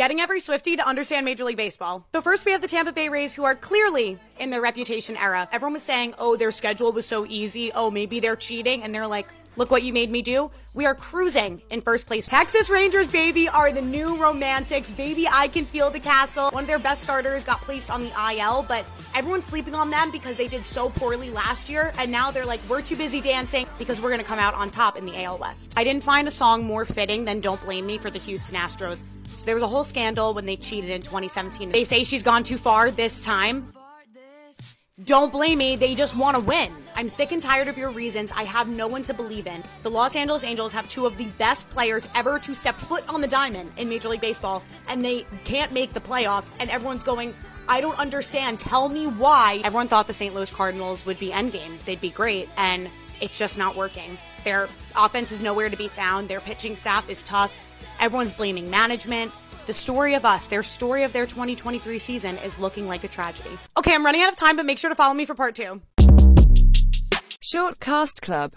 getting every Swiftie to understand Major League Baseball. So first we have the Tampa Bay Rays who are clearly in their reputation era. Everyone was saying, oh, their schedule was so easy. Oh, maybe they're cheating. And they're like, look what you made me do. We are cruising in first place. Texas Rangers, baby, are the new romantics. Baby, I can feel the castle. One of their best starters got placed on the IL, but everyone's sleeping on them because they did so poorly last year. And now they're like, we're too busy dancing because we're going to come out on top in the AL West. I didn't find a song more fitting than Don't Blame Me for the Houston Astros. So there was a whole scandal when they cheated in 2017. They say she's gone too far this time. Don't blame me, they just want to win. I'm sick and tired of your reasons. I have no one to believe in. The Los Angeles Angels have two of the best players ever to step foot on the diamond in Major League Baseball, and they can't make the playoffs, and everyone's going, I don't understand. Tell me why. Everyone thought the St. Louis Cardinals would be endgame. They'd be great, and it's just not working. Their offense is nowhere to be found. Their pitching staff is tough. Everyone's blaming management. The story of us, their story of their 2023 season is looking like a tragedy. Okay, I'm running out of time, but make sure to follow me for part two. Short Cast Club